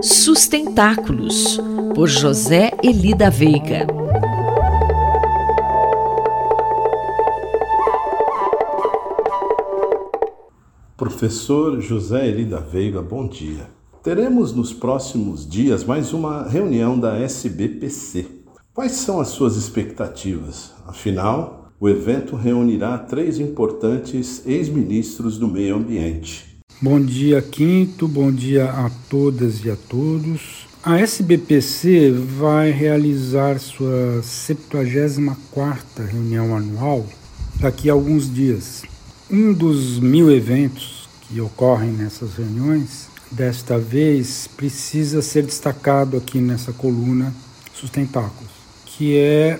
Sustentáculos, por José Elida Veiga. Professor José Elida Veiga, bom dia. Teremos nos próximos dias mais uma reunião da SBPC. Quais são as suas expectativas? Afinal, o evento reunirá três importantes ex-ministros do meio ambiente. Bom dia, Quinto, bom dia a todas e a todos. A SBPC vai realizar sua 74 reunião anual daqui a alguns dias. Um dos mil eventos que ocorrem nessas reuniões, desta vez precisa ser destacado aqui nessa coluna Sustentáculos, que é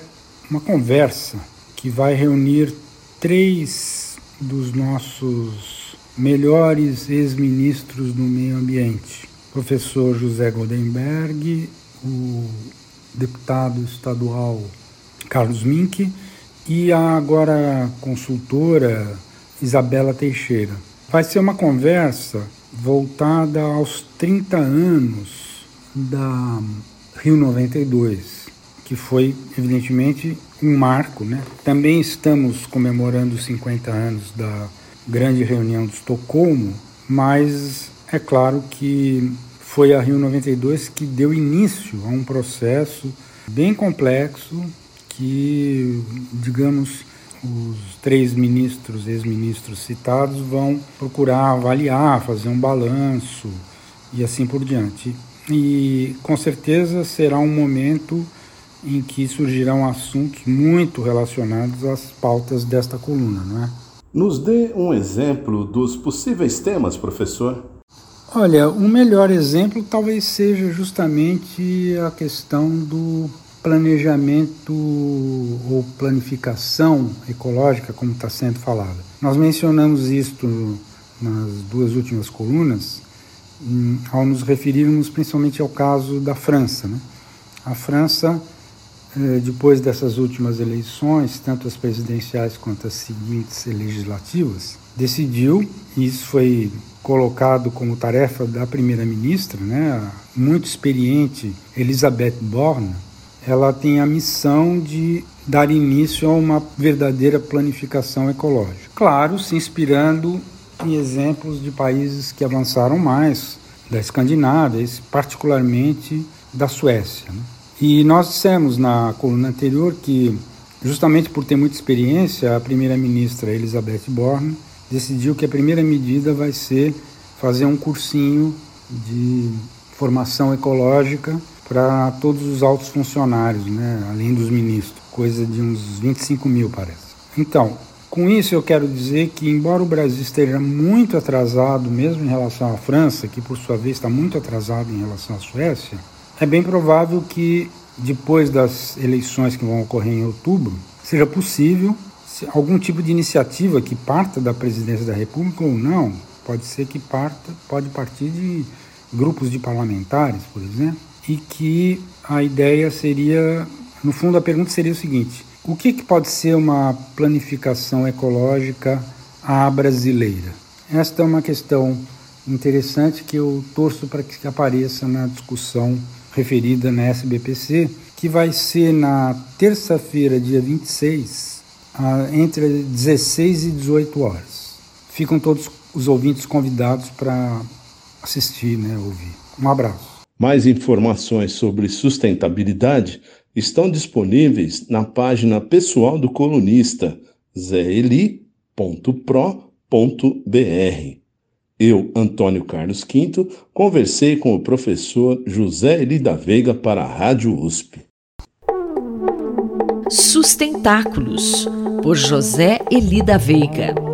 uma conversa que vai reunir três dos nossos melhores ex-ministros do meio ambiente. professor José Goldenberg, o deputado estadual Carlos Mink e a agora consultora Isabela Teixeira. Vai ser uma conversa voltada aos 30 anos da Rio 92, que foi, evidentemente, um marco. Né? Também estamos comemorando os 50 anos da grande reunião de Estocolmo, mas é claro que foi a Rio 92 que deu início a um processo bem complexo que, digamos, os três ministros, ex-ministros citados, vão procurar avaliar, fazer um balanço e assim por diante. E com certeza será um momento em que surgirão assuntos muito relacionados às pautas desta coluna, não é? Nos dê um exemplo dos possíveis temas, professor. Olha, o melhor exemplo talvez seja justamente a questão do planejamento ou planificação ecológica, como está sendo falado. Nós mencionamos isto nas duas últimas colunas, ao nos referirmos principalmente ao caso da França. Né? A França, depois dessas últimas eleições, tanto as presidenciais quanto as seguintes legislativas, decidiu, e isso foi colocado como tarefa da primeira-ministra, né, muito experiente Elisabeth Borne, ela tem a missão de dar início a uma verdadeira planificação ecológica. Claro, se inspirando em exemplos de países que avançaram mais, da Escandinávia, particularmente da Suécia. Né? E nós dissemos na coluna anterior que, justamente por ter muita experiência, a primeira-ministra Elizabeth Borne decidiu que a primeira medida vai ser fazer um cursinho de formação ecológica para todos os altos funcionários, né, além dos ministros, coisa de uns 25 mil, parece. Então, com isso eu quero dizer que, embora o Brasil esteja muito atrasado, mesmo em relação à França, que por sua vez está muito atrasado em relação à Suécia, é bem provável que, depois das eleições que vão ocorrer em outubro, seja possível algum tipo de iniciativa que parta da presidência da República ou não, pode ser que parta, pode partir de grupos de parlamentares, por exemplo, e que a ideia seria, no fundo, a pergunta seria o seguinte: o que, que pode ser uma planificação ecológica à brasileira? Esta é uma questão interessante que eu torço para que apareça na discussão referida na SBPC, que vai ser na terça-feira, dia 26, entre 16 e 18 horas. Ficam todos os ouvintes convidados para assistir, né, ouvir. Um abraço. Mais informações sobre sustentabilidade estão disponíveis na página pessoal do colunista zeli.pro.br. Eu, Antônio Carlos Quinto, conversei com o professor José Eli da Veiga para a Rádio USP. Sustentáculos, por José Eli da Veiga.